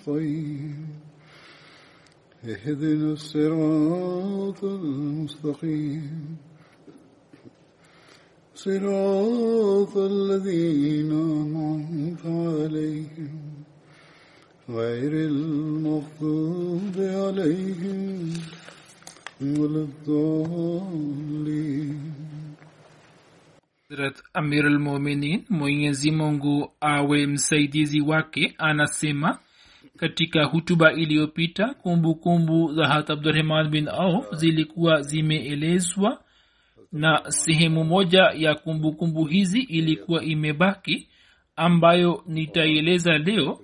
نستعين اهدنا الصراط المستقيم. صراط الذين أنعمت عليهم. غير المغضوب عليهم ولا الضالين. Hazrat amir almuminin mwenyezi mungu awe msaidizi wake anasema katika hutuba iliyopita kumbukumbu za hat abdurahman bin auf zilikuwa zimeelezwa na sehemu moja ya kumbukumbu kumbu hizi ilikuwa imebaki ambayo nitaieleza leo.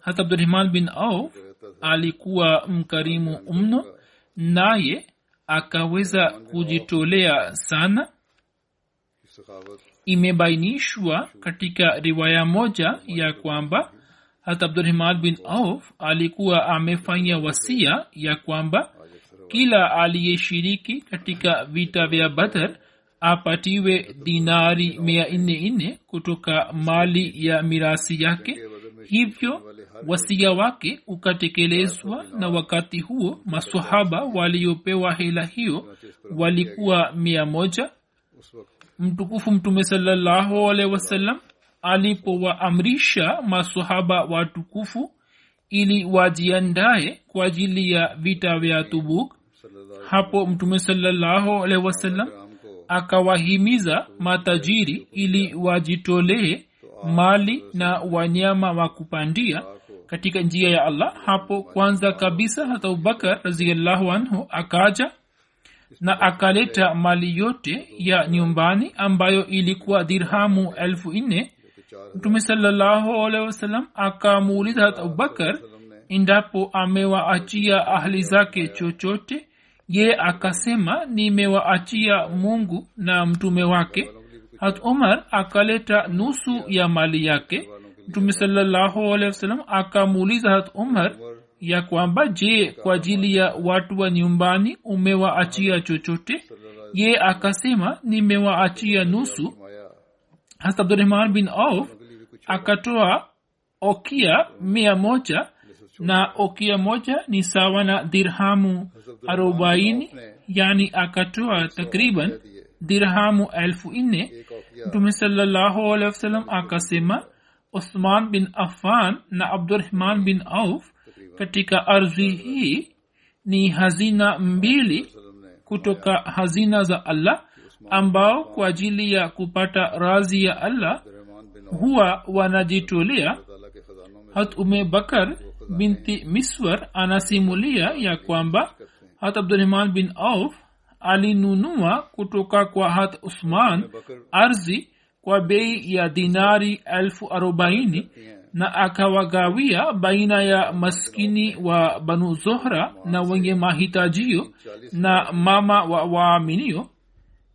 Hat abdurahman bin auf alikuwa mkarimu mno naye akaweza kujitolea sana. Imebainishwa katika riwaya moja ya kwamba hata abdurahman bin auf alikuwa amefanya wasia ya kwamba kila aliyeshiriki katika vita vya bathar apatiwe dinari mia nne nne kutoka mali ya mirasi yake. Hivyo wasia wake ukatekelezwa na wakati huo masahaba waliopewa hela hiyo walikuwa mia moja. Mtukufu mtume salallahu alehi wasallam alipowaamrisha masahaba watukufu ili wajiandaye kwa ajili ya vita vya tubuk hapo mtume salallahu akawahimiza matajiri ili wajitolee mali na wanyama wa kupandia katika njia ya allah. Hapo kwanza kabisa hata abubakar raziallahu anhu akaja na akaleta mali yote ya nyumbani ambayo ilikuwa dirhamu elfu nne mtume salallahu akamuuliza hata abubakar endapo amewaachia ahli zake chochote ye akasema nimewaachia mungu na mtume wake hat umar akaleta nusu ya mali yake mtume salallahu akamuuliza hat umar ya kwamba je kwa ajili ya watu wa nyumbani umewaachia chochote ye akasema nimewaachia nusu hasa abdurahman bin auf akatoa okia mia moja na okia moja ni sawa na dirhamu arobaini yani akatoa takriban dirhamu elfu nne. Mtume alehi akasema uthman bin affan na abdurahman bin auf katika ardhi hii ni hazina mbili kutoka hazina za allah ambao kwa ajili ya kupata razi ya allah huwa wanajitolea hat ume bakar binti miswar anasimulia ya kwamba hat abdurahman bin auf alinunua kutoka kwa hat usman ardhi kwa bei ya dinari elfu arobaini na akawagawia baina ya maskini wa banu zohra na wenye mahitajio na mama wa waaminio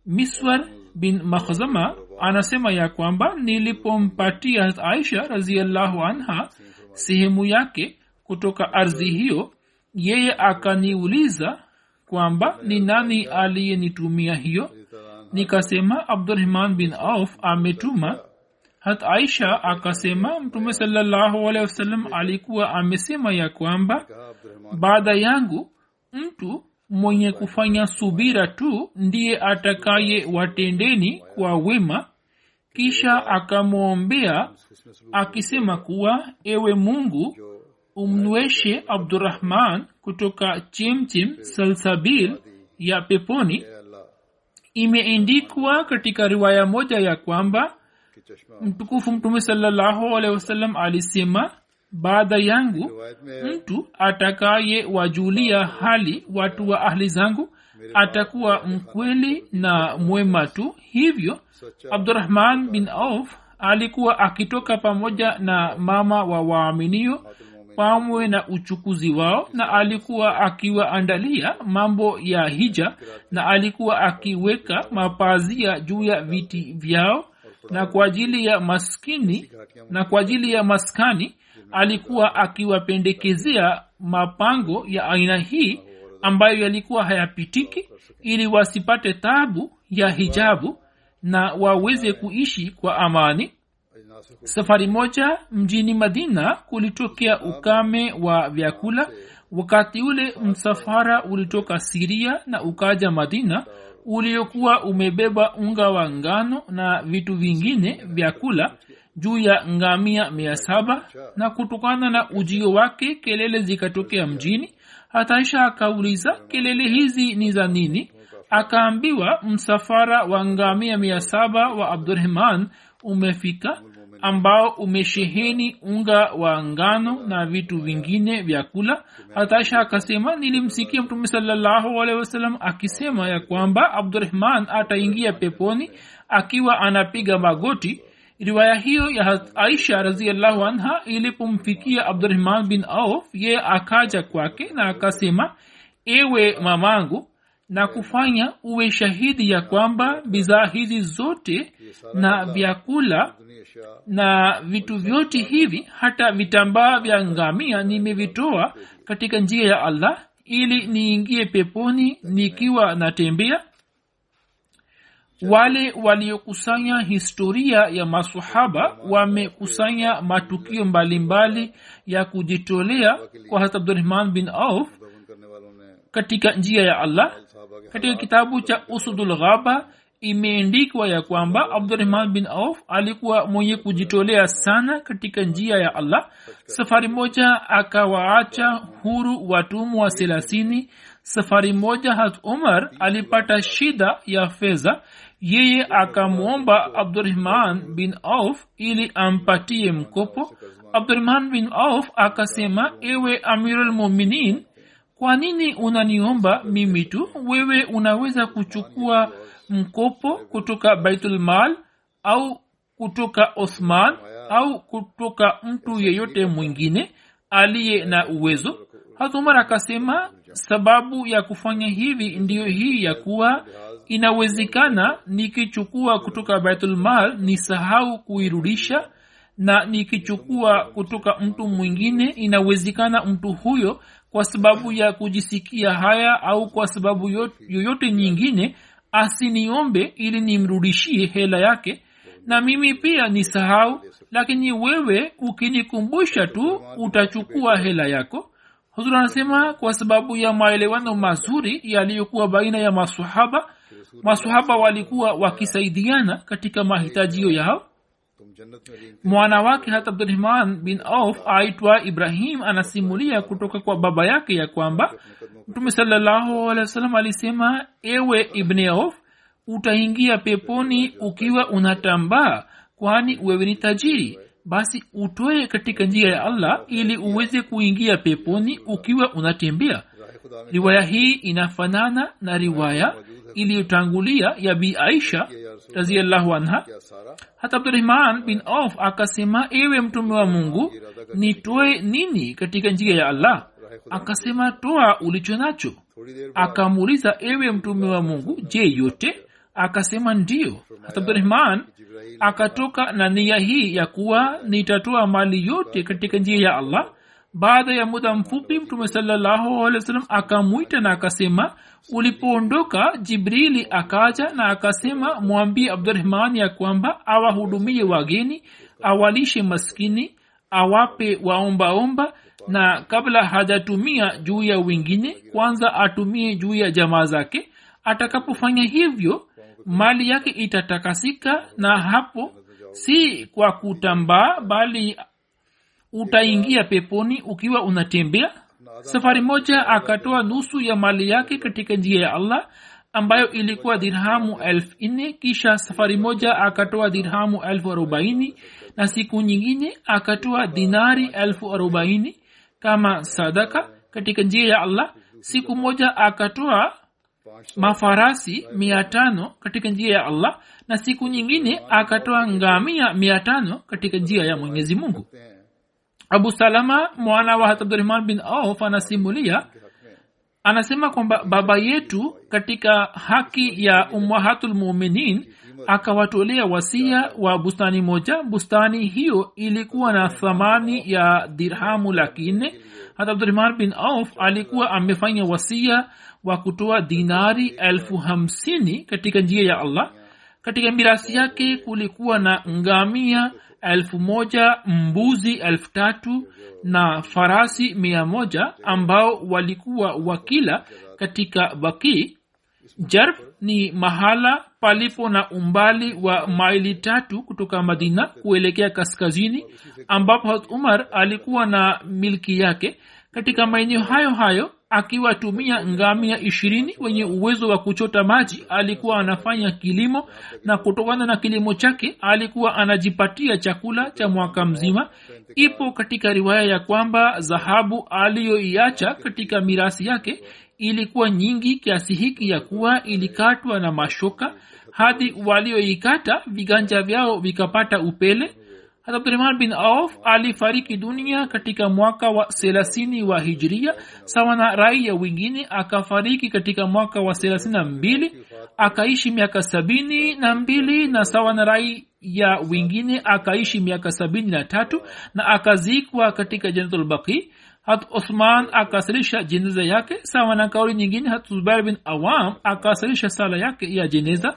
miswar bin makhzama anasema ya kwamba nilipompatia aisha raziallahu anha sehemu yake kutoka ardhi hiyo yeye akaniuliza kwamba ni nani aliyenitumia hiyo? Nikasema abdurahman bin auf ametuma. Hat aisha akasema mtume sallahualhi wasallam alikuwa amesema ya kwamba baada yangu mtu mwenye kufanya subira tu ndiye atakaye watendeni kwa wema. Kisha akamwombea akisema kuwa ewe mungu umnweshe abdurahman kutoka chemchem salsabil ya peponi. Imeendikwa katika riwaya moja ya kwamba mtukufu mtume sallahualwasalam alisema baada yangu mtu atakaye wajulia hali watu wa ahli zangu atakuwa mkweli na mwema tu. Hivyo abdurahman bin auf alikuwa akitoka pamoja na mama wa waaminio pamwe na uchukuzi wao na alikuwa akiwaandalia mambo ya hija na alikuwa akiweka mapazia juu ya viti vyao na kwa ajili ya maskini na kwa ajili ya maskani alikuwa akiwapendekezea mapango ya aina hii ambayo yalikuwa hayapitiki ili wasipate tabu ya hijabu na waweze kuishi kwa amani. Safari moja mjini madina kulitokea ukame wa vyakula. Wakati ule msafara ulitoka siria na ukaja madina uliokuwa umebeba unga wa ngano na vitu vingine vyakula juu ya ngamia mia saba na kutokana na ujio wake kelele zikatokea mjini. Hataisha akauliza kelele hizi ni za nini? Akaambiwa msafara wa ngamia mia saba wa abdurahman umefika ambao umesheheni unga wa ngano na vitu vingine vya kula. Hatasha akasema nilimsikia mtume wasallam akisema ya kwamba abdurahman ataingia peponi akiwa anapiga magoti riwaya hiyo ya aisha raziallahu anha ilipomfikia abdurahman bin auf ye akaja kwake na akasema ewe mamangu na kufanya uwe shahidi ya kwamba bidhaa hizi zote na vyakula na vitu vyote hivi hata vitambaa vya ngamia nimevitoa katika njia ya allah ili niingie peponi nikiwa natembea wale waliokusanya historia ya masahaba wamekusanya matukio mbalimbali mbali ya kujitolea kwa hat abdurahman bin auf katika njia ya allah. Katika kitabu cha usudul ghaba imeendikwa ya kwamba abdurahman bin auf alikuwa mwenye kujitolea sana katika njia ya allah. Safari moja akawaacha huru watumwa thelathini. Safari moja hat umar alipata shida ya fedha yeye akamwomba abdurahman bin auf ili ampatie mkopo. Abdurahman bin auf akasema ewe amirulmuminin kwa nini unaniomba mimi tu? Wewe unaweza kuchukua mkopo kutoka baitulmal au kutoka othman au kutoka mtu yeyote mwingine aliye na uwezo? Hatumar akasema sababu ya kufanya hivi ndiyo hii ya kuwa inawezekana nikichukua kutoka baitulmal nisahau kuirudisha na nikichukua kutoka mtu mwingine inawezekana mtu huyo kwa sababu ya kujisikia haya au kwa sababu yoyote nyingine asiniombe ili nimrudishie hela yake. Na mimi pia nisahau lakini wewe ukinikumbusha tu utachukua hela yako. Huzur anasema kwa sababu ya maelewano mazuri yaliyokuwa baina ya masahaba masahaba walikuwa wakisaidiana katika mahitajio yao. Mwanawake hata abdurahman bin auf aitwa ibrahim anasimulia kutoka kwa baba yake ya kwamba mtume sallahualwasalam alisema ewe ibni auf utaingia peponi ukiwa unatambaa kwani wewe ni tajiri. Basi utoe katika njia ya allah ili uweze kuingia peponi ukiwa unatembea. Riwaya hii inafanana na riwaya iliyotangulia ya bi aisha raziallahu anha. Hata abdurahman bin of akasema ewe mtume wa mungu nitoe nini katika njia ya allah? Akasema toa ulicho nacho. Akamuuliza ewe mtume wa mungu je yote? Akasema ndiyo. Hata abdurahman akatoka na nia hii ya kuwa nitatoa mali yote katika njia ya allah baada ya muda mfupi mtume alehi akamwita na akasema ulipoondoka jibrili akaja na akasema mwambie abdurahmani ya kwamba awahudumie wageni awalishe maskini awape waombaomba na kabla hajatumia juu ya wengine kwanza atumie juu ya jamaa zake. Atakapofanya hivyo mali yake itatakasika na hapo si kwa kutambaa bali utaingia peponi ukiwa unatembea. Safari moja akatoa nusu ya mali yake katika njia ya allah ambayo ilikuwa dirhamu elfu nne. Kisha safari moja akatoa dirhamu elfu arobaini na siku nyingine akatoa dinari elfu arobaini kama sadaka katika njia ya allah. Siku moja akatoa mafarasi mia tano katika njia ya allah na siku nyingine akatoa ngamia mia tano katika njia ya mwenyezi mungu abu salama mwana wa abdurahman bin auf anasimulia. Anasema kwamba baba yetu katika haki ya ummahatulmuminin akawatolea wasia wa bustani moja. Bustani hiyo ilikuwa na thamani ya dirhamu laki nne. Hata abdurahman bin auf alikuwa amefanya wasia wa kutoa dinari elfu hamsini katika njia ya allah. Katika mirasi yake kulikuwa na ngamia elfu moja mbuzi elfu tatu na farasi mia moja ambao walikuwa wakila katika bakii jarb ni mahala palipo na umbali wa maili tatu kutoka madina kuelekea kaskazini ambapo umar alikuwa na milki yake. Katika maeneo hayo hayo akiwatumia ngamia ishirini wenye uwezo wa kuchota maji alikuwa anafanya kilimo na kutokana na kilimo chake alikuwa anajipatia chakula cha mwaka mzima. Ipo katika riwaya ya kwamba dhahabu aliyoiacha katika mirasi yake ilikuwa nyingi kiasi hiki ya kuwa ilikatwa na mashoka. Hadi walioikata viganja vyao vikapata upele hata abdurahman bin auf alifariki dunia katika mwaka wa thelathini wa hijria sawa na raia wengine akafariki katika mwaka wa thelathini na mbili akaishi miaka sabini na mbili na sawa na raia wengine akaishi miaka sabini na tatu na akazikwa katika janatulbaqi hat uthman akasilisha jeneza yake sawa na kauli nyingine hat zubair bin awam akasilisha sala yake ya jeneza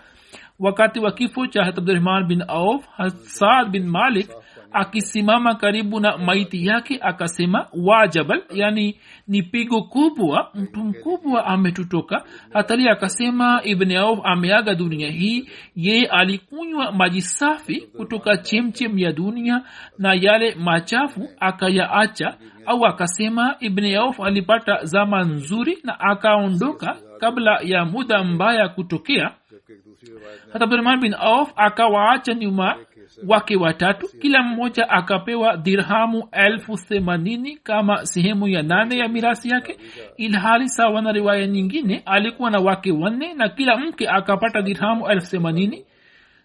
wakati wa kifo cha abdurahman bin auf saad bin malik akisimama karibu na maiti yake akasema wajabal yani ni pigo kubwa mtu mkubwa ametutoka. Hatali akasema ibn auf ameaga dunia hii. Yeye alikunywa maji safi kutoka chemchem ya dunia na yale machafu akayaacha. Au akasema ibn auf alipata zama nzuri na akaondoka kabla ya muda mbaya kutokea abdurahman bin auf akawaacha nyuma wake watatu. Kila mmoja akapewa dirhamu elfu themanini kama sehemu ya nane ya mirasi yake. Ilhali sawa na riwaya nyingine alikuwa na wake wanne na kila mke akapata dirhamu elfu themanini.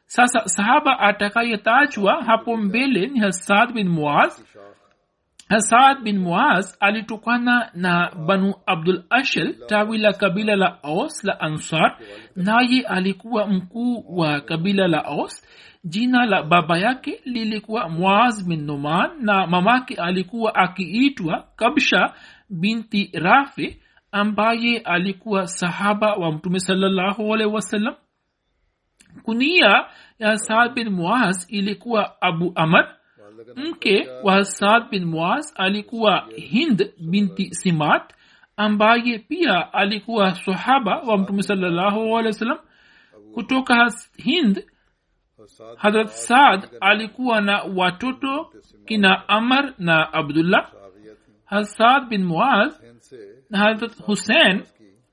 Sasa sahaba atakayetajwa hapo mbele ni hasad bin muaz hasad bin muaz alitokana na banu abdul ashel tawi la kabila la aus la ansar. Naye alikuwa mkuu wa kabila la aus jina la baba yake lilikuwa muaz bin numan na mamake alikuwa akiitwa kabsha binti rafi ambaye alikuwa sahaba wa mtume salallahu alaihi wasallam. Kunia ya saad bin muaz ilikuwa abu amar mke wa saad bin muaz alikuwa hind binti simat ambaye pia alikuwa sahaba wa mtume salallahu kutoka kutoka hind hadrat saad alikuwa na watoto kina amar na abdullah. Hasad bin muaz na hadrat husein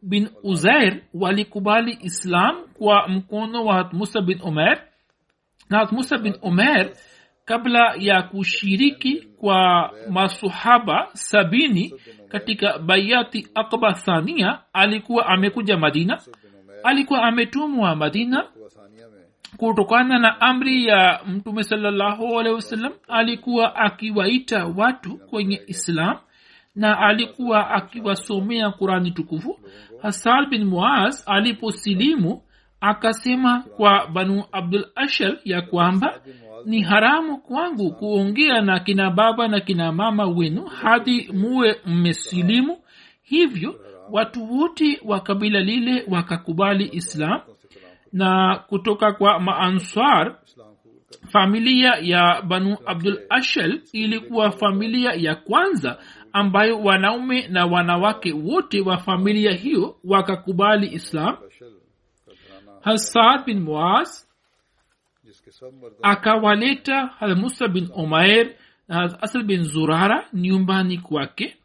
bin uzair walikubali islam kwa mkono wa hat musa bin umer na hat musa bin umer kabla ya kushiriki kwa masohaba sabini katika bayati akba thania alikuwa amekuja madina. Alikuwa ametumwa madina kutokana na amri ya mtume salallahu alehi wasallam. Alikuwa akiwaita watu kwenye islam na alikuwa akiwasomea qurani tukufu. Hasan bin muaz aliposilimu akasema kwa banu abdul ashar ya kwamba ni haramu kwangu kuongea na kina baba na kina mama wenu hadi muwe mmesilimu. Hivyo watu wote wa kabila lile wakakubali islam. Na kutoka kwa maanswar familia ya banu abdul ashel ilikuwa familia ya kwanza ambayo wanaume na wanawake wote wa familia hiyo wakakubali islam. Hasad bin muaz akawaleta hadrat musa bin umair na asad bin zurara nyumbani kwake.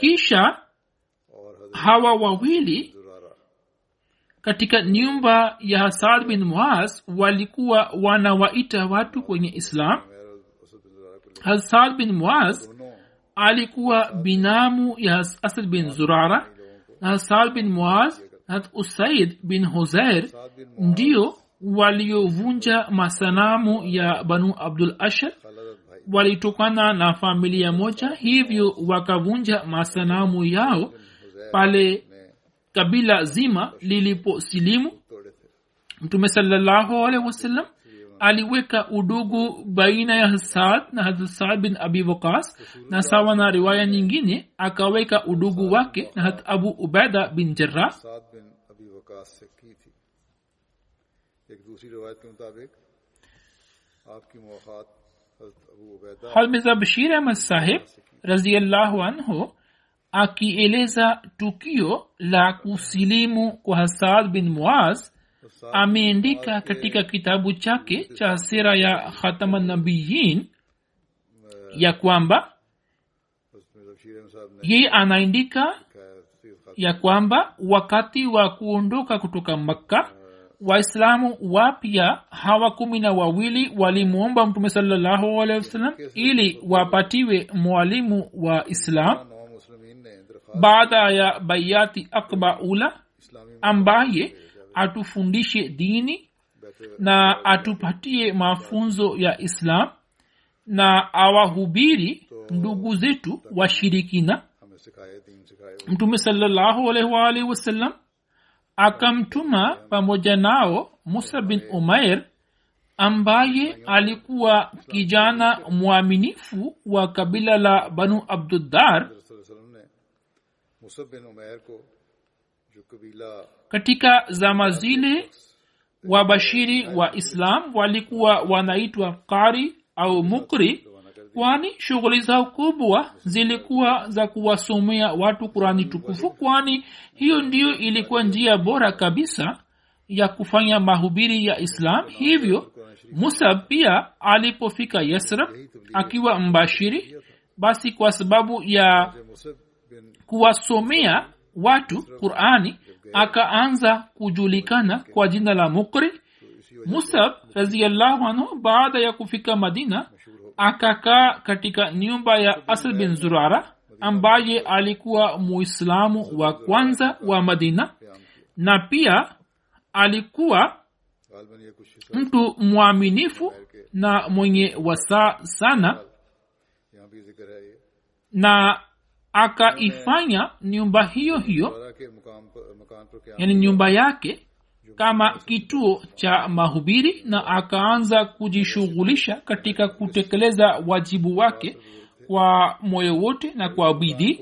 Kisha hawa wawili katika nyumba ya saad bin muaz walikuwa wanawaita watu kwenye islam. Hasad bin muaz alikuwa binamu ya asad bin zurara na hasad bin muaz hat usaid bin huzair ndio waliovunja masanamu ya banu abdul ashar walitokana na familia moja hivyo wakavunja masanamu yao pale kabila zima lilipo silimu mtume salallahu alehi wasallam aliweka udugu baina ya hasad na hasad bin abi wakas na sawa na riwaya nyingine akaweka udugu علیگونا روایان کا اڈوگو واقع نہ بشیر احمد صاحب رضی اللہ عنہ آکی ایلیزا ٹوکیو لاکو سلیمو کو حساد بن مواز ameendika katika kitabu chake cha sera ya khatamanabiyin ya kwamba yeye anaendika ya kwamba wakati wa kuondoka kutoka makka waislamu wapya hawa kumi na wawili walimwomba mtume salallahu alehi wasallam ili wapatiwe mwalimu wa islam baada ya bayati akba akbaula ambaye atufundishe dini na atupatie mafunzo ya islam na awahubiri ndugu zetu washirikina. Mtume salallahu alaihi akamtuma pamoja nao musa bin umair ambaye alikuwa kijana mwaminifu wa kabila la banu abduddar katika zama zile wabashiri wa islam walikuwa wanaitwa kari au mukri kwani shughuli zao kubwa zilikuwa za kuwasomea watu kurani tukufu kwani hiyo ndiyo ilikuwa njia bora kabisa ya kufanya mahubiri ya islam. Hivyo musa pia alipofika yasra akiwa mbashiri basi kwa sababu ya kuwasomea watu qurani akaanza kujulikana kwa jina la mukri musab raziallahu anhu baada ya kufika madina akakaa katika nyumba ya asad bin zurara ambaye alikuwa muislamu wa kwanza wa madina na pia alikuwa mtu mwaminifu na mwenye wasaa sana. Na akaifanya nyumba hiyo hiyo yani nyumba yake kama kituo cha mahubiri na akaanza kujishughulisha katika kutekeleza wajibu wake kwa moyo wote na kwa bidii.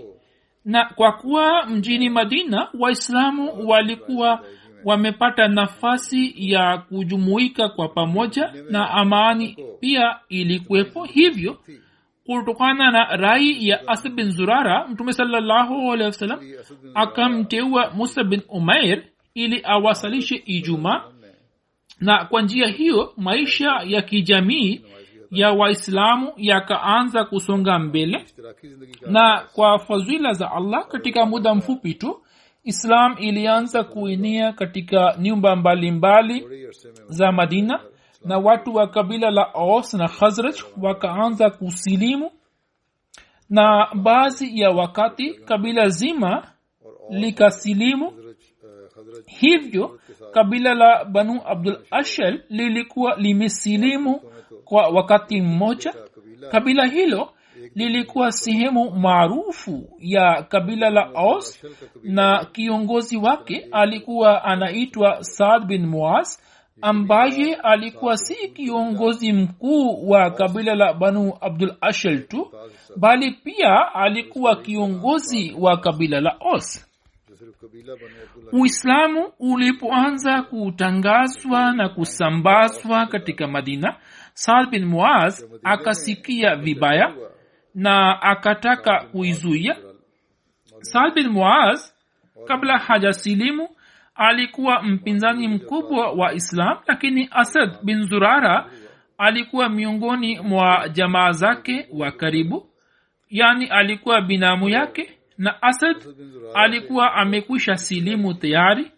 Na kwa kuwa mjini madina waislamu walikuwa wamepata nafasi ya kujumuika kwa pamoja na amani pia ilikuwepo hivyo kutokana na rai ya asad bin zurara mtume sawasalam akamteua musa bin umair ili awasalishe ijumaa. Na kwa njia hiyo maisha ya kijamii ya waislamu yakaanza kusonga mbele. Na kwa fadhila za allah katika muda mfupi tu islam ilianza kuenea katika nyumba mbalimbali za madina na watu wa kabila la os na khazraj wakaanza kusilimu. Na baadhi ya wakati kabila zima likasilimu. Hivyo kabila la banu abdul ashel lilikuwa limesilimu kwa wakati mmoja. Kabila hilo lilikuwa sehemu maarufu ya kabila la os na kiongozi wake alikuwa anaitwa saad bin muaz ambaye alikuwa si kiongozi mkuu wa kabila la banu abdul ashel tu bali pia alikuwa kiongozi wa kabila la os. Uislamu ulipoanza kutangazwa na kusambazwa katika madina sal bin moaz akasikia vibaya na akataka kuizuia. Sal bin muaz kabla hajasilimu alikuwa mpinzani mkubwa wa islam lakini asad bin zurara alikuwa miongoni mwa jamaa zake wa karibu. Yani alikuwa binamu yake na asad alikuwa amekwisha silimu tayari.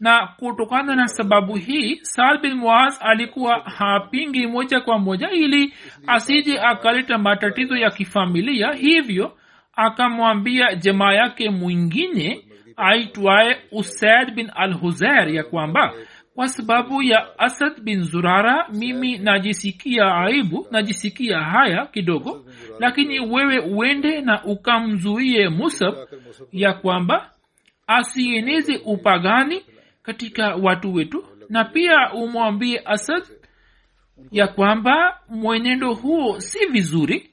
Na kutokana na sababu hii saad bin muaz alikuwa hapingi moja kwa moja ili asije akaleta matatizo ya kifamilia. Hivyo akamwambia jamaa yake mwingine aitwaye usaid bin al huzair ya kwamba kwa sababu ya asad bin zurara mimi najisikia aibu najisikia haya kidogo lakini wewe uende na ukamzuie musab ya kwamba asieneze upagani katika watu wetu na pia umwambie asad ya kwamba mwenendo huo si vizuri.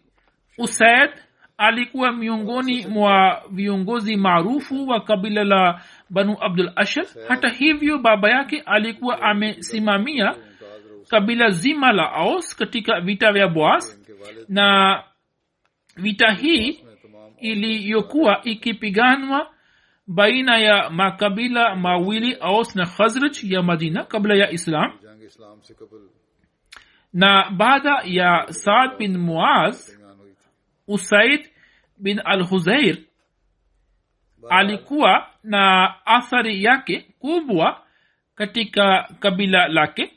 Usaid alikuwa miongoni mwa viongozi maarufu wa kabila la banu abdul ashal hata hivyo baba yake alikuwa amesimamia kabila zima la aos katika vita vya boas na vita hii iliyokuwa ikipiganwa baina ya makabila mawili aos na khazraj ya madina kabla ya islam. Na baada ya saad bin muaz usaid bin al huzair alikuwa na athari yake kubwa katika kabila lake.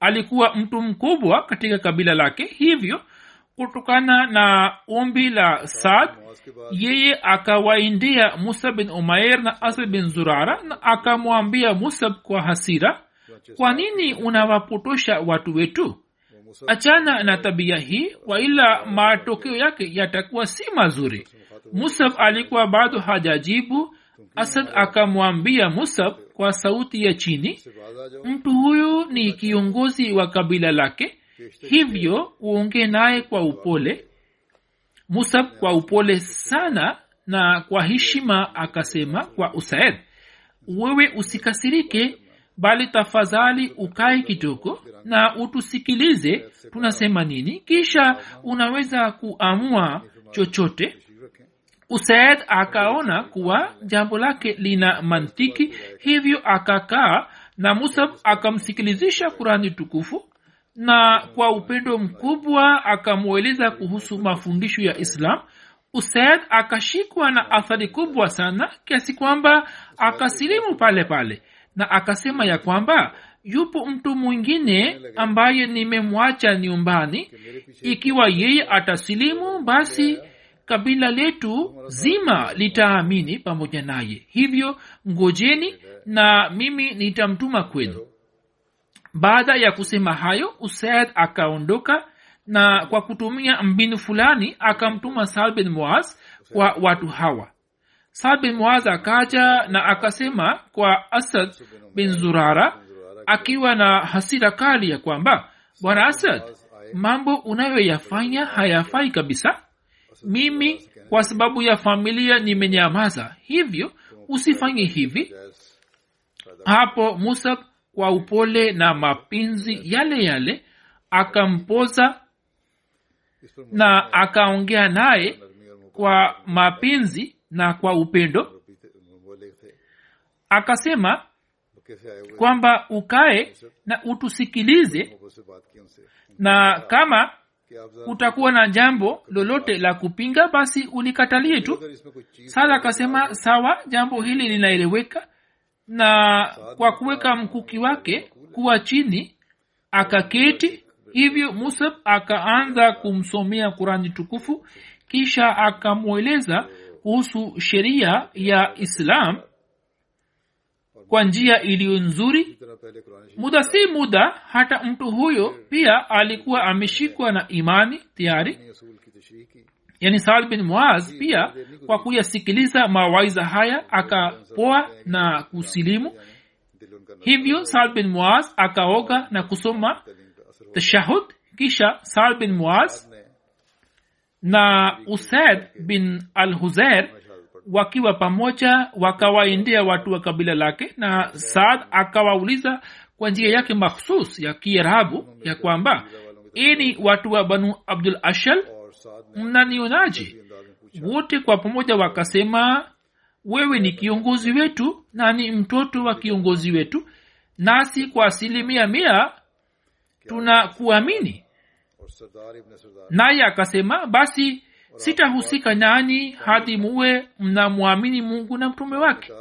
Alikuwa mtu mkubwa katika kabila lake hivyo kutokana na ombi la saad yeye akawaindia musab bin umair na asad bin zurara na akamwambia musab kwa hasira kwa nini unawapotosha watu wetu? achana na tabia hii kwa ila matokeo yake yatakuwa si mazuri. Musaf alikuwa bado hajajibu. Asad akamwambia musaf kwa sauti ya chini mtu huyu ni kiongozi wa kabila lake hivyo uonge naye kwa upole. Musab kwa upole sana na kwa heshima akasema kwa usaed wewe usikasirike bali tafadhali ukae kidogo na utusikilize tunasema nini kisha unaweza kuamua chochote. Usaid akaona kuwa jambo lake lina mantiki hivyo akakaa na musab akamsikilizisha kurani tukufu na kwa upendo mkubwa akamweleza kuhusu mafundisho ya islam. Usaid akashikwa na athari kubwa sana kiasi kwamba akasilimu pale pale na akasema ya kwamba yupo mtu mwingine ambaye nimemwacha nyumbani ikiwa yeye atasilimu basi kabila letu zima litaamini pamoja naye. Hivyo ngojeni na mimi nitamtuma kwenu. Baada ya kusema hayo usaid akaondoka na kwa kutumia mbinu fulani akamtuma salbin moas kwa watu hawa saad bin akaja na akasema kwa asad bin zurara akiwa na hasira kali ya kwamba bwana asad mambo unayoyafanya hayafai kabisa. Mimi kwa sababu ya familia nimenyamaza. Hivyo usifanye hivi. Hapo musa kwa upole na mapinzi yale yale akampoza na akaongea naye kwa mapinzi na kwa upendo akasema kwamba ukae na utusikilize na kama utakuwa na jambo lolote la kupinga basi ulikatalie tu. Sala akasema sawa jambo hili linaeleweka. Na kwa kuweka mkuki wake kuwa chini akaketi. Hivyo musab akaanza kumsomea kurani tukufu kisha akamweleza kuhusu sheria ya islam kwa njia iliyo nzuri. Muda si muda hata mtu huyo pia alikuwa ameshikwa na imani tayari. Yani saad bin muaz pia kwa kuyasikiliza mawaiza haya akapoa na kusilimu. Hivyo saad bin muaz akaoga na kusoma tashahud kisha saad bin muaz na usad bin al huzair wakiwa pamoja wakawaendea watu wa kabila lake na saad akawauliza kwa njia yake makhsus ya kiarabu ya kwamba ini watu wa banu abdul ashal? Mnanionaje? Wote kwa pamoja wakasema wewe ni kiongozi wetu na ni mtoto wa kiongozi wetu nasi kwa asilimia mia tuna kuamini naye akasema basi sitahusika nani hadi muwe mnamwamini mungu na mtume wake?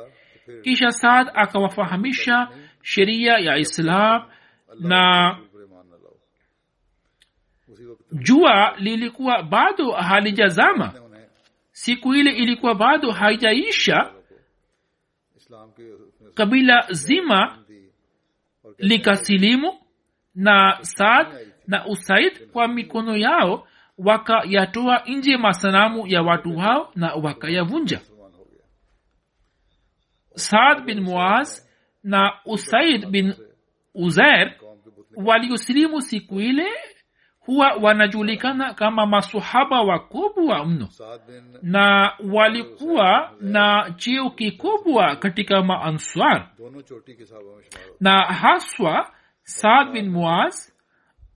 Kisha saad akawafahamisha sheria ya islam na jua lilikuwa bado halijazama. Siku ile ilikuwa bado haijaisha. Kabila zima likasilimu na saad na usaid kwa mikono yao wakayatoa nje masanamu ya watu hao na wakayavunja. Saad bin muaz na usaid bin uzer waliosilimu siku ile huwa wanajulikana kama masohaba wakubwa mno na walikuwa na cheo kikubwa katika maanswar. Na haswa saad bin muaz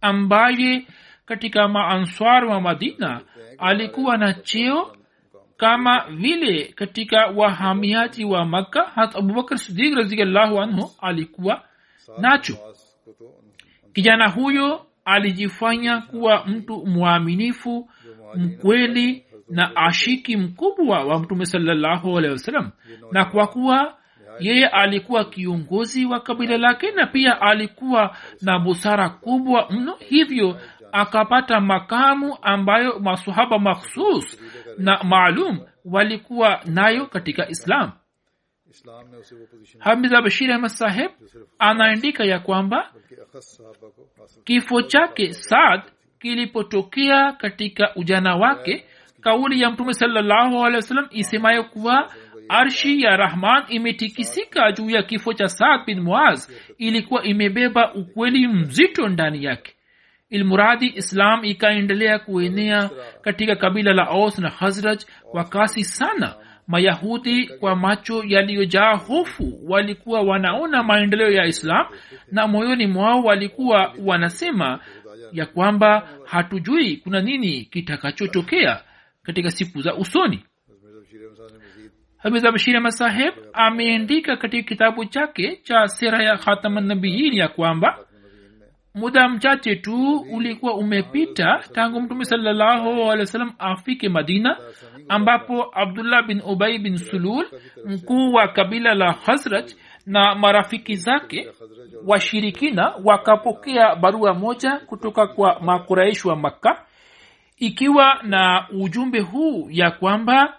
ambaye katika maanswar wa madina alikuwa na cheo kama vile katika wahamiaji wa makka. Hat abubakar sidik raziallahu anhu alikuwa nacho. Kijana huyo alijifanya kuwa mtu mwaminifu mkweli na ashiki mkubwa wa mtume salallahu alehi wasalam na kwa kuwa yeye alikuwa kiongozi wa kabila lake na pia alikuwa na busara kubwa mno hivyo akapata makamu ambayo masohaba makhsus na maalum walikuwa nayo katika islam. Hamiza bashir ahmad saheb anaandika ya kwamba kifo chake saad kilipotokea katika ujana wake kauli ya mtume salllahu isemayo kuwa arshi ya rahman imetikisika juu ya kifo cha saad bin muaz. Ilikuwa imebeba ukweli mzito ndani yake. Ilmuradi islam ikaendelea kuenea katika kabila la aus na hazraj kwa kasi sana. Mayahudi kwa macho yaliyojaa hofu walikuwa wanaona maendeleo ya islam na moyoni mwao walikuwa wanasema ya kwamba hatujui kuna nini kitakachotokea katika siku za usoni hamiza bashiri masaheb ameandika katika kitabu chake cha sera ya khatamanabiin ya kwamba muda mchache tu ulikuwa umepita tangu mtume sallahualwasalam afike madina ambapo abdullah bin ubai bin sulul mkuu wa kabila la khazraj na marafiki zake washirikina wakapokea barua moja kutoka kwa makuraishi wa makka ikiwa na ujumbe huu ya kwamba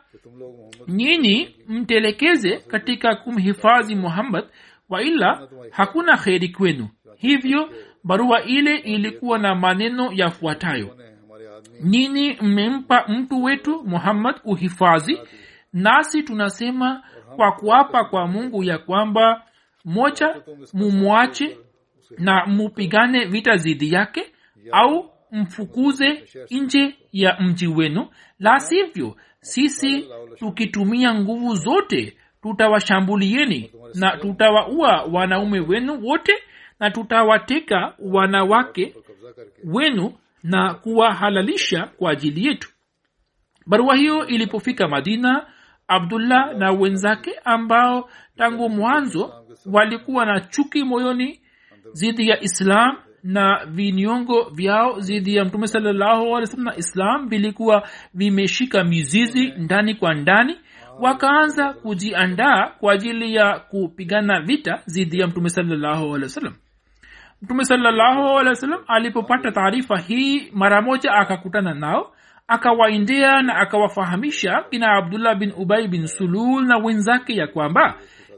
nyinyi mtelekeze katika kumhifadhi muhammad waila hakuna kheri kwenu. Hivyo barua ile ilikuwa na maneno yafuatayo. Nyinyi mmempa mtu wetu muhammad uhifadhi nasi tunasema kwa kuapa kwa mungu ya kwamba moja mumwache na mupigane vita zidi yake au mfukuze nje ya mji wenu. La sivyo sisi tukitumia nguvu zote tutawashambulieni na tutawaua wanaume wenu wote na tutawateka wanawake wenu na kuwahalalisha kwa ajili yetu. Barua hiyo ilipofika madina abdullah na wenzake ambao tangu mwanzo walikuwa na chuki moyoni dhidi ya islam na vinyongo vyao dhidi ya mtume salallahu na islam vilikuwa vimeshika mizizi ndani kwa ndani. Wakaanza kujiandaa kwa ajili ya kupigana vita dhidi ya mtume salallahu alih mtume salallahu alehi alipopata taarifa hii mara moja akakutana nao akawaendea na akawafahamisha kina abdullah bin ubai bin sulul na wenzake ya kwamba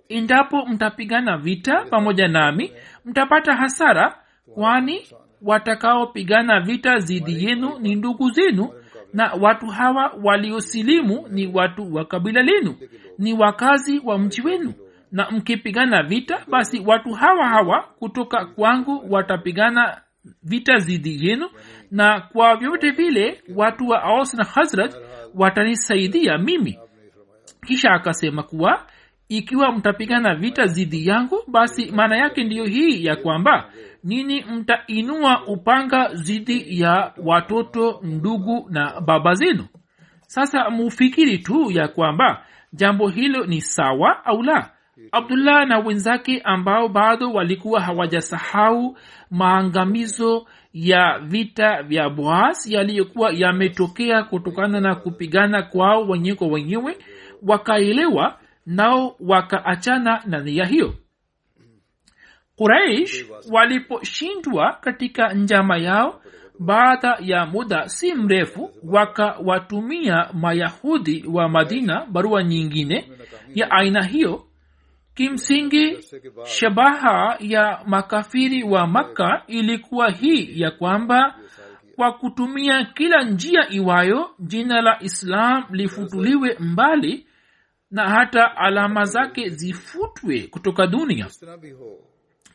endapo mtapigana vita pamoja nami mtapata hasara kwani watakaopigana vita dhidi yenu ni ndugu zenu na watu hawa waliosilimu ni watu wa kabila lenu ni wakazi wa mji wenu. Na mkipigana vita basi watu hawa hawa kutoka kwangu watapigana vita dhidi yenu. Na kwa vyote vile watu wa aus na hazrat watanisaidia mimi. Kisha akasema kuwa ikiwa mtapigana vita dhidi yangu basi maana yake ndiyo hii ya kwamba nini mtainua upanga dhidi ya watoto ndugu na baba zenu? Sasa mufikiri tu ya kwamba jambo hilo ni sawa au la? Abdullah na wenzake ambao bado walikuwa hawajasahau maangamizo ya vita vya boas yaliyokuwa yametokea kutokana na kupigana kwao wenyewe kwa wenyewe wakaelewa nao wakaachana na nia hiyo quraish waliposhindwa katika njama yao baada ya muda si mrefu wakawatumia mayahudi wa madina barua nyingine ya aina hiyo. Kimsingi shabaha ya makafiri wa makka ilikuwa hii ya kwamba kwa kutumia kila njia iwayo jina la islam lifutuliwe mbali na hata alama zake zifutwe kutoka dunia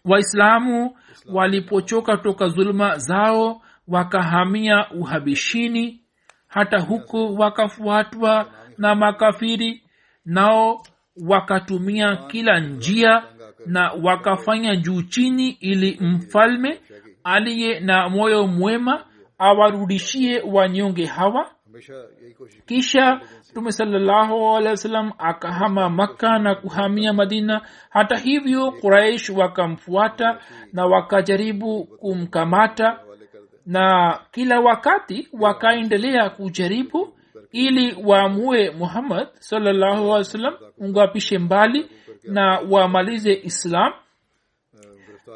waislamu walipochoka toka zuluma zao wakahamia uhabishini hata huko wakafuatwa na makafiri nao wakatumia kila njia na wakafanya juu chini ili mfalme aliye na moyo mwema awarudishie wanyonge hawa. Kisha mtume sallahualwasalam akahama makka na kuhamia madina. Hata hivyo quraish wakamfuata na wakajaribu kumkamata na kila wakati wakaendelea kujaribu ili waamue muhammad sallahualwasalam ungapishe mbali na wamalize islam.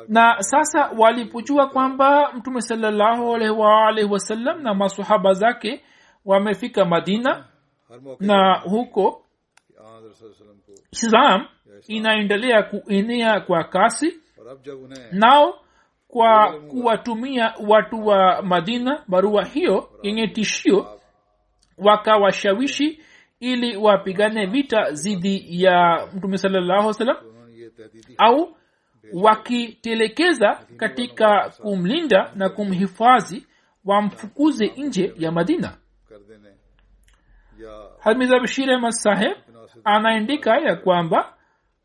Na sasa walipojua kwamba mtume sallahualwalhi wasallam na masahaba zake wamefika madina na huko islam inaendelea kuenea kwa kasi. Nao kwa kuwatumia watu wa madina barua hiyo yenye tishio wakawashawishi ili wapigane vita dhidi ya mtume salallahu salam au wakitelekeza katika kumlinda na kumhifadhi wamfukuze nje ya madina hadmiza bashir ahmad saheb anaandika ya kwamba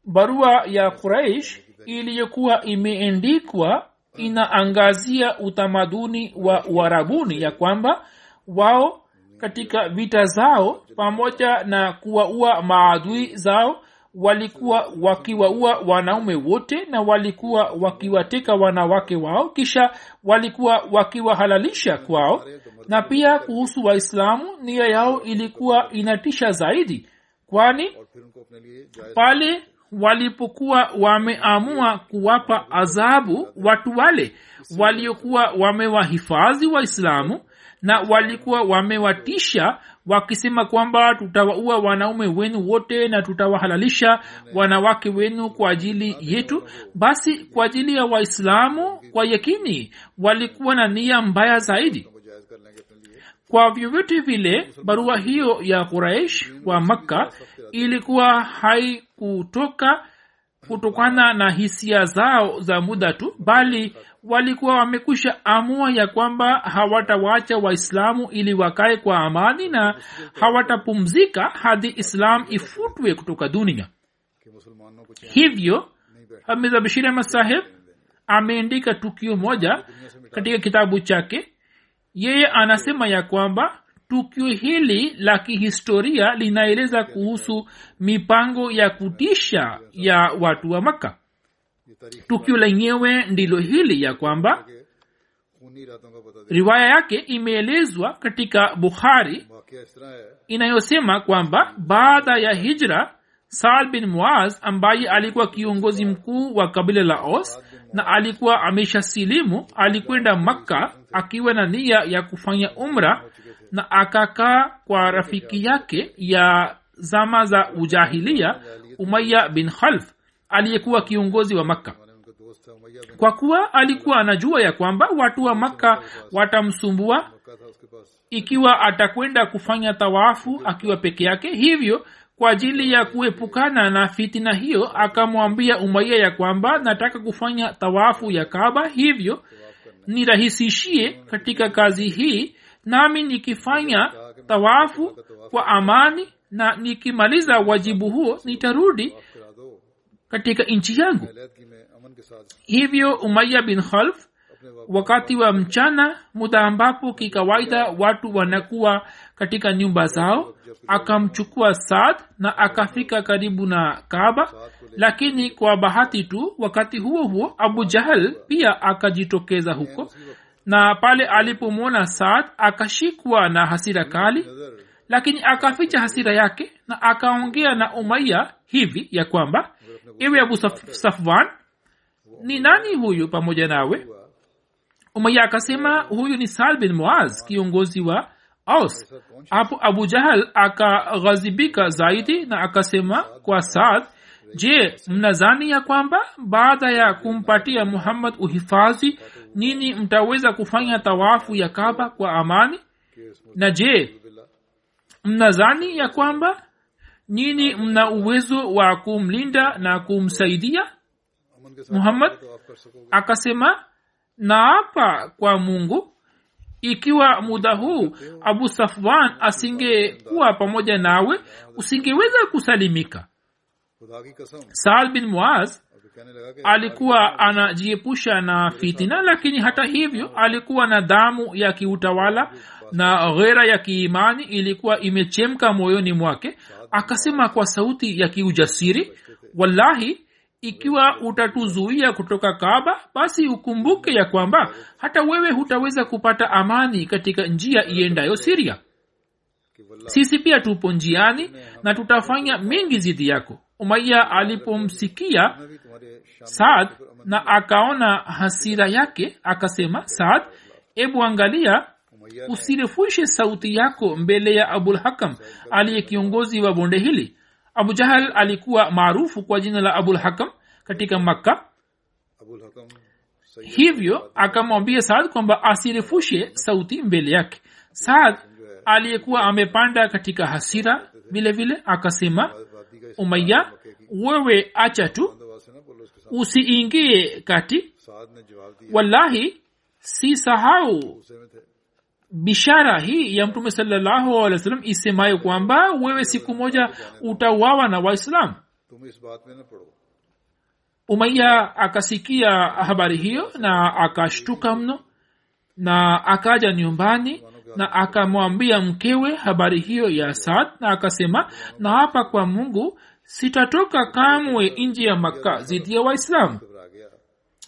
barua ya quraish iliyokuwa imeendikwa inaangazia utamaduni wa uharabuni ya kwamba wao katika vita zao pamoja na kuwaua maadui zao walikuwa wakiwaua wanaume wote na walikuwa wakiwateka wanawake wao kisha walikuwa wakiwahalalisha kwao. Na pia kuhusu waislamu nia yao ilikuwa inatisha zaidi kwani pale walipokuwa wameamua kuwapa adhabu watu wale waliokuwa wamewahifadhi waislamu na walikuwa wamewatisha wakisema kwamba tutawaua wanaume wenu wote na tutawahalalisha wanawake wenu kwa ajili yetu. Basi kwa ajili ya waislamu kwa yakini walikuwa na nia mbaya zaidi. Kwa vyovyote vile barua hiyo ya quraish wa makka ilikuwa haikutoka kutokana na hisia zao za muda tu bali walikuwa wamekwisha amua ya kwamba hawatawacha waislamu ili wakae kwa amani na hawatapumzika hadi islam ifutwe kutoka dunia. Hivyo hamiza bashir ahmad saheb ameandika tukio moja katika kitabu chake. Yeye anasema ya kwamba tukio hili la kihistoria linaeleza kuhusu mipango ya kutisha ya watu wa makka tukio lenyewe ndilo hili ya kwamba riwaya yake imeelezwa katika bukhari inayosema kwamba baada ya hijra sal bin muaz ambaye alikuwa kiongozi mkuu wa kabila la os na alikuwa amesha silimu alikwenda makka akiwa na nia ya kufanya umra na akakaa kwa rafiki yake ya zama za ujahilia umaya bin khalf aliyekuwa kiongozi wa makka. Kwa kuwa alikuwa anajua ya kwamba watu wa makka watamsumbua ikiwa atakwenda kufanya tawaafu akiwa peke yake hivyo kwa ajili ya kuepukana na fitina hiyo akamwambia umaia ya kwamba nataka kufanya tawafu ya kaba hivyo nirahisishie katika kazi hii nami nikifanya tawafu kwa amani na nikimaliza wajibu huo nitarudi katika nchi yangu. Hivyo umaya bin khalf wakati wa mchana muda ambapo kikawaida watu wanakuwa katika nyumba zao akamchukua saad na akafika karibu na kaaba. Lakini kwa bahati tu wakati huo huo abu jahal pia akajitokeza huko. Na pale alipomwona saad akashikwa na hasira kali. Lakini akaficha hasira yake na akaongea na umaiya hivi ya kwamba ewe abu Saf- safwan ni nani huyu pamoja nawe? Umaya akasema huyu ni sal bin muaz kiongozi wa aus. Hapo abu jahal akaghazibika zaidi na akasema kwa saad je mnazani ya kwamba baada ya kumpatia muhammad uhifadhi nini mtaweza kufanya tawafu ya kaba kwa amani? Na je mnazani ya kwamba nini mna uwezo wa kumlinda na kumsaidia? Muhammad akasema naapa kwa mungu. Ikiwa muda huu abu safwan asingekuwa pamoja nawe usingeweza kusalimika. Saal bin muaz alikuwa anajiepusha na fitina lakini hata hivyo alikuwa na damu ya kiutawala na ghera ya kiimani ilikuwa imechemka moyoni mwake akasema kwa sauti ya kiujasiri wallahi ikiwa utatuzuia kutoka kaaba basi ukumbuke ya kwamba hata wewe hutaweza kupata amani katika njia iendayo siria. Sisi pia tupo njiani na tutafanya mengi zidi yako. Umaiya alipomsikia saad na akaona hasira yake akasema saad ebu angalia usirefushe sauti yako mbele ya abulhakam aliye kiongozi wa bonde hili. Abu jahal alikuwa maarufu kwa jina la abulhakam katika makka. Hivyo akamwambia saad kwamba asirefushe sauti mbele yake. Saad aliyekuwa amepanda katika hasira vile vile akasema umaya wewe acha tu usiingie kati. Wallahi si sahau bishara hii ya mtume salllahu alehi wa isemayo kwamba wewe siku moja utawawa na waislamu? Umaiya akasikia habari hiyo na akashtuka mno na akaja nyumbani na akamwambia mkewe habari hiyo ya saad na akasema na hapa kwa mungu sitatoka kamwe nji ya makka zidi ya waislamu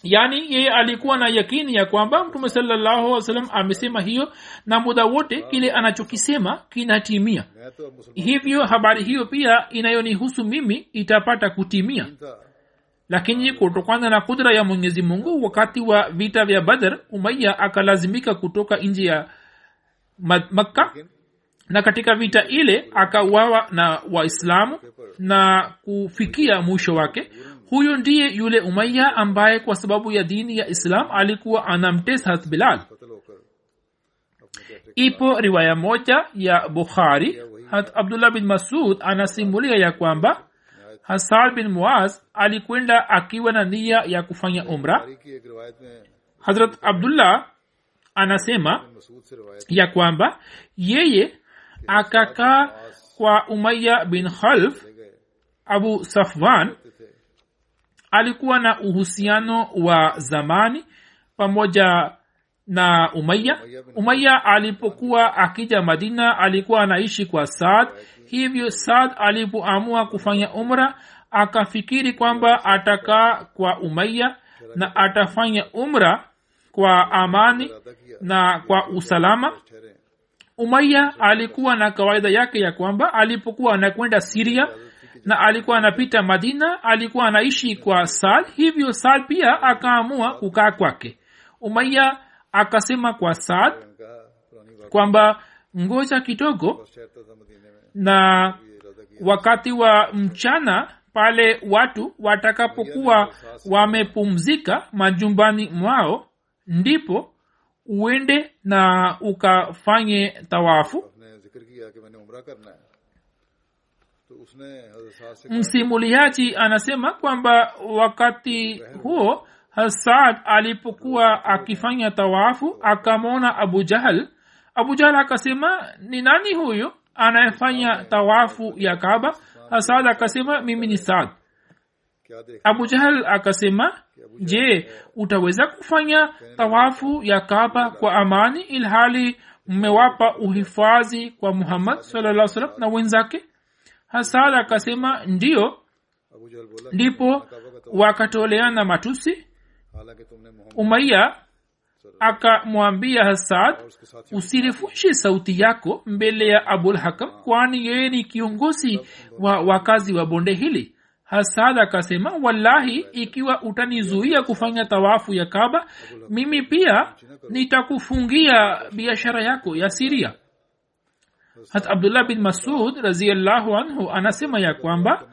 yaani yeye alikuwa na yakini ya kwamba mtume salllahu salam amesema hiyo na muda wote kile anachokisema kinatimia. Hivyo habari hiyo pia inayonihusu mimi itapata kutimia. Lakini kutokana na kudra ya mwenyezi mungu wakati wa vita vya badr umaiya akalazimika kutoka nje ya makka. Na katika vita ile akawawa na waislamu na kufikia mwisho wake huyu ndiye yule umaya ambaye kwa sababu ya dini ya islam alikuwa anamtesa bilal. Ipo riwaya moja ya bukhari. Hat abdullah bin masud anasimulia ya kwamba hasal bin muaz alikwenda akiwa na nia ya kufanya umra. Hazrat abdullah anasema ya kwamba yeye akakaa kwa umaya bin khalf abu safwan alikuwa na uhusiano wa zamani pamoja na umaya umaya alipokuwa akija madina alikuwa anaishi kwa saad. Hivyo saad alipoamua kufanya umra akafikiri kwamba atakaa kwa umaya na atafanya umra kwa amani na kwa usalama. Umaya alikuwa na kawaida yake ya kwamba alipokuwa anakwenda siria na alikuwa anapita madina alikuwa anaishi kwa sal hivyo sal pia akaamua kukaa kwake. Umaiya akasema kwa saad kwamba ngoja kidogo na wakati wa mchana pale watu watakapokuwa wamepumzika majumbani mwao ndipo uende na ukafanye tawafu msimuliaji anasema kwamba wakati huo hasad alipokuwa akifanya tawafu akamwona abu jahal. Abu jahal akasema ni nani huyu anayefanya tawafu ya kaba hasad akasema mimi ni sad abu jahal akasema je utaweza kufanya tawafu ya kaba kwa amani ilhali mmewapa uhifadhi kwa muhammad salaa salam na wenzake? hasad akasema ndiyo ndipo wakatoleana matusi. Umaiya akamwambia hasad usirefushe sauti yako mbele ya abul hakam kwani yeye ni kiongozi wa wakazi wa bonde hili. Hasad akasema wallahi ikiwa utanizuia kufanya tawafu ya kaba mimi pia nitakufungia biashara yako ya siria hat abdullah bin masud raziallahu anhu anasema ya kwamba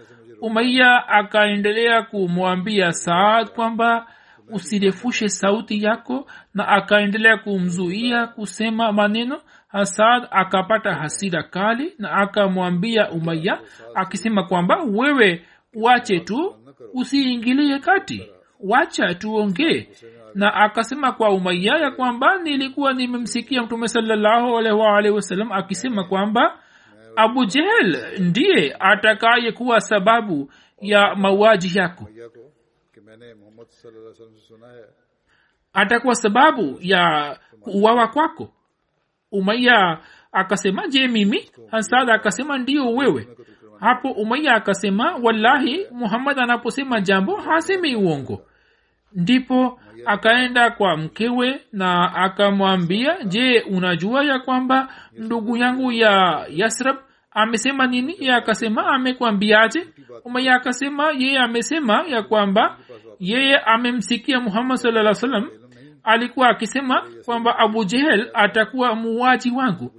umaiya akaendelea kumwambia saad kwamba usirefushe sauti yako na akaendelea kumzuia kusema maneno. Hasad akapata hasira kali na akamwambia umaya akisema kwamba wewe wache tu usiingilie kati wacha tuongee na akasema kwa umaya ya kwamba nilikuwa nimemsikia mtume salallahu alwalhi wasalam akisema kwamba abu jehel ndiye atakaye kuwa sababu ya mauaji yako. Atakuwa sababu ya uwawa kwako. Umaiya akasema je mimi? Hansada akasema ndiyo wewe. Hapo umaiya akasema wallahi muhammad anaposema jambo hasemi uongo ndipo akaenda kwa mkewe na akamwambia je unajua ya kwamba ndugu yangu ya yasrab amesema nini? Ye akasema amekwambiaje umaya akasema yeye amesema ya kwamba yeye amemsikia muhammad salaa salam alikuwa akisema kwamba abu jehel atakuwa muwaji wangu.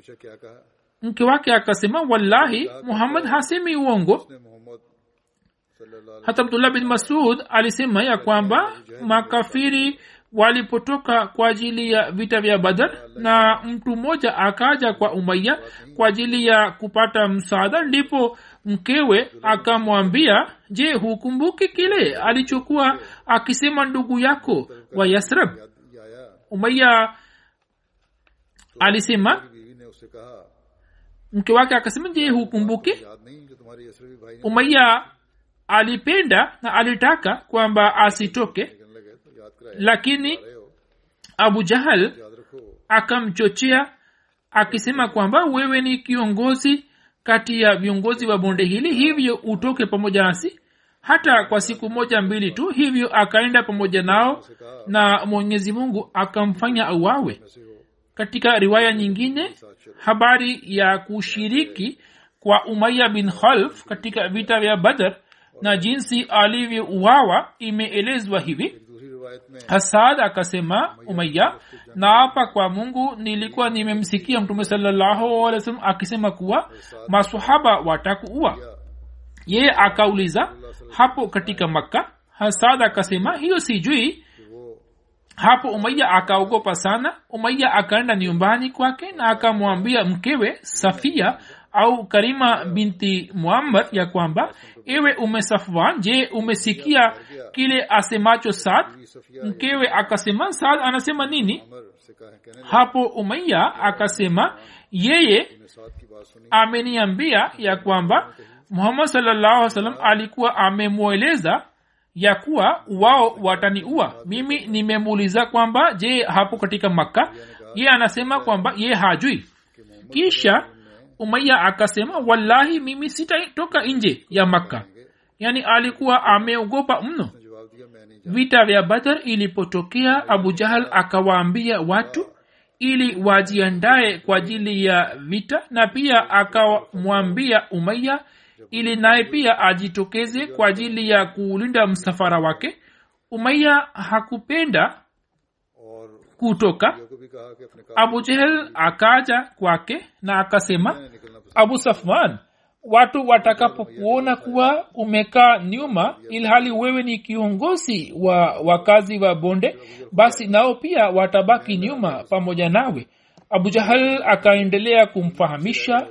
Mke wake akasema wallahi muhammad hasemi uongo hata abdullah bin masud alisema ya kwamba makafiri walipotoka kwa ajili ya vita vya badar na mtu mmoja akaja kwa umaya kwa ajili ya kupata msaada ndipo mkewe akamwambia je hukumbuki kile alichokuwa akisema ndugu yako wa yasrab umaya alisema mke wake akasema je hukumbuki? Umaya alipenda na alitaka kwamba asitoke lakini abu jahal akamchochea akisema kwamba wewe ni kiongozi kati ya viongozi wa bonde hili hivyo utoke pamoja nasi. Hata kwa siku moja mbili tu hivyo akaenda pamoja nao na mwenyezi mungu akamfanya auawe. Katika riwaya nyingine habari ya kushiriki kwa umaya bin khalf katika vita vya badar na jinsi alivyouawa imeelezwa hivi. Hasad akasema umaya naapa kwa mungu nilikuwa nimemsikia mtume sallahualwasalam akisema kuwa masahaba watakuua. Yeye akauliza hapo katika makka? Hasad akasema hiyo sijui. Hapo umaya akaogopa sana. Umaya akaenda nyumbani kwake na akamwambia mkewe safia au karima binti muhammad ya kwamba ewe ume je umesikia kile asemacho saad? Mkewe akasema saad anasema nini? Hapo umaiya akasema yeye ameniambia ya kwamba muhammad salllahu salam alikuwa amemweleza ya kuwa wao wataniua. Mimi nimemuuliza kwamba je hapo katika makka? Ye anasema kwamba ye hajui. Kisha umaya akasema wallahi mimi sitatoka nje ya makka. Yani alikuwa ameogopa mno. Vita vya badar ilipotokea abu jahal akawaambia watu ili wajiandaye kwa ajili ya vita na pia akamwambia umaya ili naye pia ajitokeze kwa ajili ya kulinda msafara wake. Umaya hakupenda kutoka abu jehel akaja kwake na akasema abu safman watu watakapokuona kuwa umekaa nyuma ilhali wewe ni kiongozi wa wakazi wa bonde basi nao pia watabaki nyuma pamoja nawe. Abu jahal akaendelea kumfahamisha.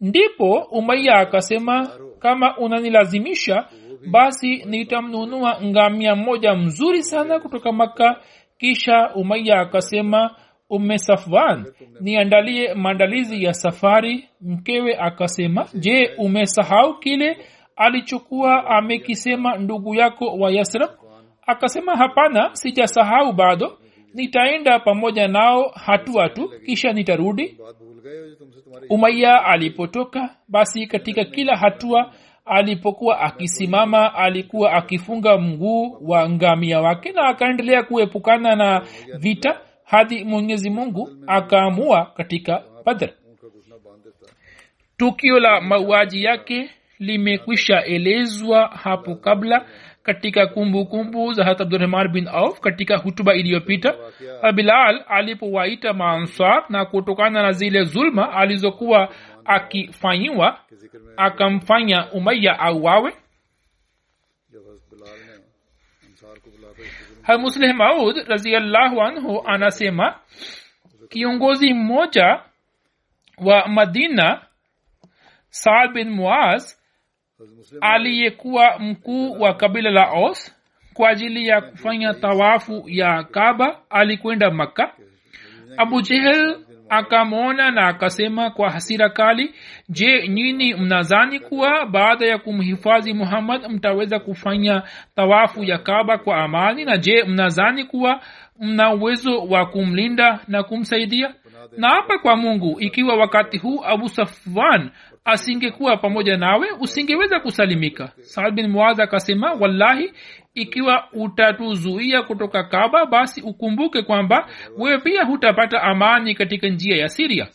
Ndipo umaiya akasema kama unanilazimisha basi nitamnunua ngamia mmoja mzuri sana kutoka maka kisha umaya akasema umme safwan niandalie maandalizi ya safari. Mkewe akasema je umesahau kile alichokuwa amekisema ndugu yako wa yasrab akasema hapana sijasahau bado. Nitaenda pamoja nao hatua tu kisha nitarudi. Umaya alipotoka basi katika kila hatua alipokuwa akisimama alikuwa akifunga mguu wa ngamia wake na akaendelea kuepukana na vita hadi mwenyezi mungu akaamua katika badr. Tukio la mauaji yake limekwisha elezwa hapo kabla katika kumbukumbu za hat abdurahman bin auf katika hutuba iliyopita. Bilal alipowaita maansar na kutokana na zile zulma alizokuwa akifanyiwa akamfanya umaya auawe. Musleh maud raziallahu anhu anasema kiongozi mmoja wa madina saad bin muaz aliyekuwa mkuu wa kabila la os kwa ajili ya kufanya tawafu ya kaba alikwenda makka abu jehel akamwona na akasema kwa hasira kali je nyini mnazani kuwa baada ya kumhifadhi muhammad mtaweza kufanya tawafu ya kaba kwa amani? Na je mnazani kuwa mna uwezo wa kumlinda na kumsaidia? Na hapa kwa mungu ikiwa wakati huu abu safwan asingekuwa pamoja nawe usingeweza kusalimika. Saad bin muaz akasema wallahi ikiwa utatuzuia kutoka kaba basi ukumbuke kwamba wewe pia hutapata amani katika njia ya siria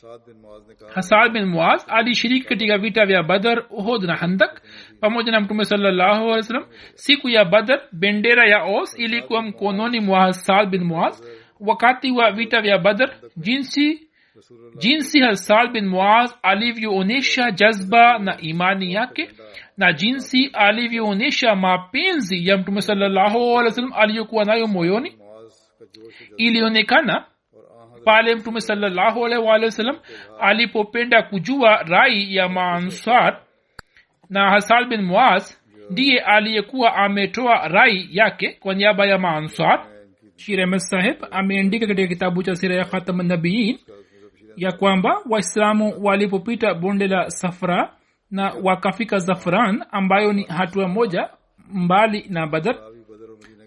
hasad bin muaz alishiriki katika vita vya badar uhod na handak pamoja na mtume sallahualwasalam siku ya badar bendera ya os ilikuwa mkononi mwa hasad bin muaz wakati wa vita vya badar jinsi jinsi hasal bin muaz alivyoonyesha jazba na imani yake na jinsi alivyoonyesha mapenzi ya mtume sallahualwasalam aliyokuwa nayo moyoni ilionekana pale mtume sallahualwasalam alipopenda kujua rai ya maansar na hasal bin muaz ndiye aliyekuwa ametoa rai yake kwa niaba ya maansar shiremesaheb ameandika katika kitabu cha sira ya khatam nabiin ya kwamba waislamu walipopita bonde la safra na wakafika zafran ambayo ni hatua moja mbali na badar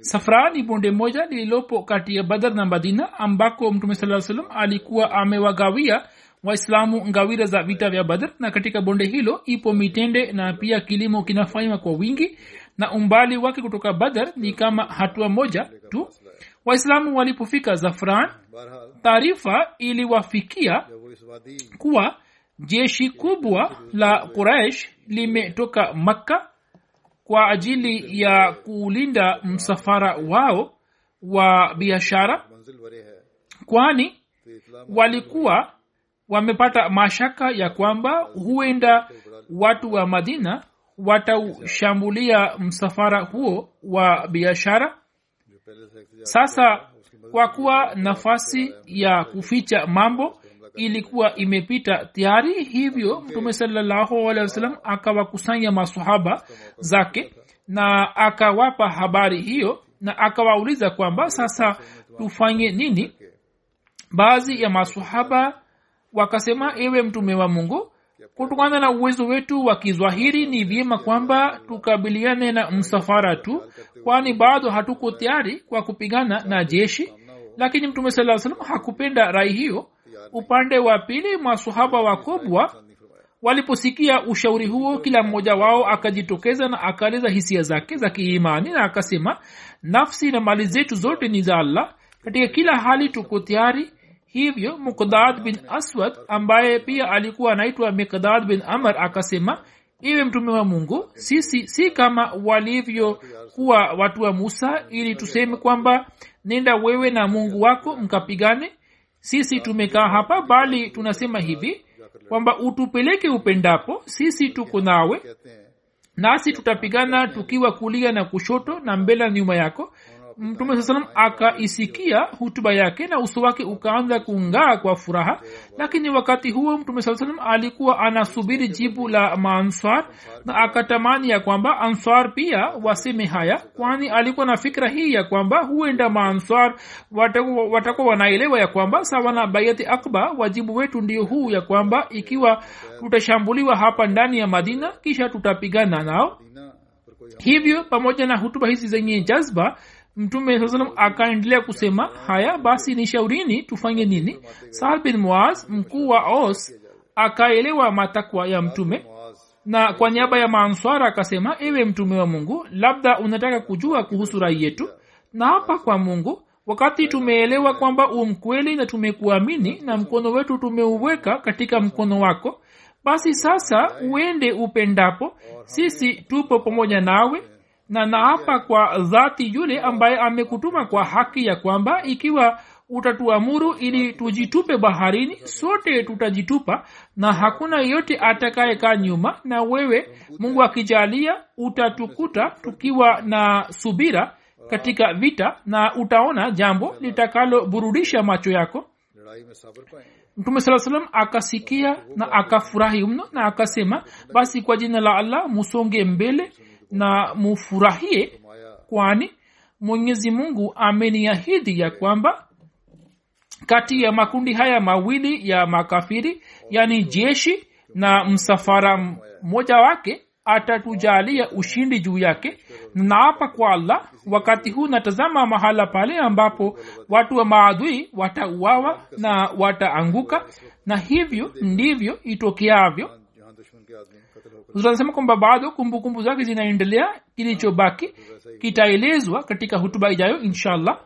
safra ni bonde moja lililopo kati ya badar na madina ambako mtume saa salam alikuwa amewagawia waislamu ngawira za vita vya badar na katika bonde hilo ipo mitende na pia kilimo kinafanywa kwa wingi. Na umbali wake kutoka badar ni kama hatua moja tu waislamu walipofika zafran taarifa iliwafikia kuwa jeshi kubwa la quraish limetoka makka kwa ajili ya kulinda msafara wao wa biashara kwani walikuwa wamepata mashaka ya kwamba huenda watu wa madina wataushambulia msafara huo wa biashara sasa kwa kuwa nafasi ya kuficha mambo ilikuwa imepita tayari hivyo mtume sallahualwasalam akawakusanya masahaba zake na akawapa habari hiyo na akawauliza kwamba sasa tufanye nini? Baadhi ya masahaba wakasema ewe mtume wa mungu kutokana na uwezo wetu wa kizwahiri ni vyema kwamba tukabiliane na msafara tu kwani bado hatuko tayari kwa kupigana na jeshi. Lakini mtume saa salam hakupenda rai hiyo. Upande wa pili masahaba wakubwa waliposikia ushauri huo kila mmoja wao akajitokeza na akaeleza hisia zake za kiimani na akasema nafsi na mali zetu zote ni za allah. Katika kila hali tuko tayari hivyo mukdad bin aswad ambaye pia alikuwa anaitwa mikdad bin amr akasema iwe mtume wa mungu sisi si kama walivyokuwa watu wa musa ili tuseme kwamba nenda wewe na mungu wako mkapigane. Sisi tumekaa hapa bali tunasema hivi kwamba utupeleke upendapo sisi tuko nawe nasi tutapigana tukiwa kulia na kushoto na mbele na nyuma yako mtume saa salam akaisikia hutuba yake na uso wake ukaanza kungaa kwa furaha. Lakini wakati huo mtume saa salam alikuwa anasubiri jibu la maanswar na akatamani ya kwamba answar pia waseme haya kwani alikuwa na fikira hii ya kwamba huenda maanswar watakuwa wanaelewa ya kwamba sawa na baiati akba wajibu wetu ndio huu ya kwamba ikiwa tutashambuliwa hapa ndani ya madina kisha tutapigana nao. Hivyo pamoja na hutuba hizi zenye jazba mtume saa salam akaendelea kusema haya basi nishaurini tufanye nini? Sahal bin muaz mkuu wa os akaelewa matakwa ya mtume na kwa niaba ya maanswara akasema ewe mtume wa mungu labda unataka kujua kuhusu rai yetu? Na hapa kwa mungu wakati tumeelewa kwamba umkweli na tumekuamini na mkono wetu tumeuweka katika mkono wako basi sasa uende upendapo sisi tupo pamoja nawe na naapa kwa dhati yule ambaye amekutuma kwa haki ya kwamba ikiwa utatuamuru ili tujitupe baharini sote tutajitupa na hakuna yeyote atakayekaa nyuma. Na wewe mungu akijalia utatukuta tukiwa na subira katika vita na utaona jambo litakaloburudisha macho yako. Mtume saa salam akasikia na akafurahi mno na akasema basi kwa jina la allah musonge mbele na mufurahie kwani mwenyezi mungu ameniahidi ya kwamba kati ya makundi haya mawili ya makafiri yani jeshi na msafara mmoja wake atatujalia ushindi juu yake. Naapa kwa allah wakati huu natazama mahala pale ambapo watu wa maadui watauawa na wataanguka na hivyo ndivyo itokeavyo Rasulullah kwamba bado kumbukumbu zake zinaendelea kilichobaki kitaelezwa katika hutuba ijayo inshallah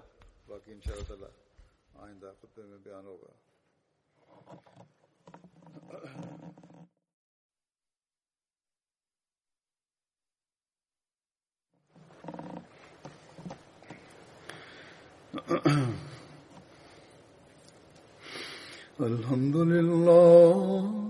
الحمد لله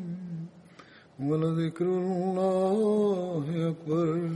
ولذكر الله أكبر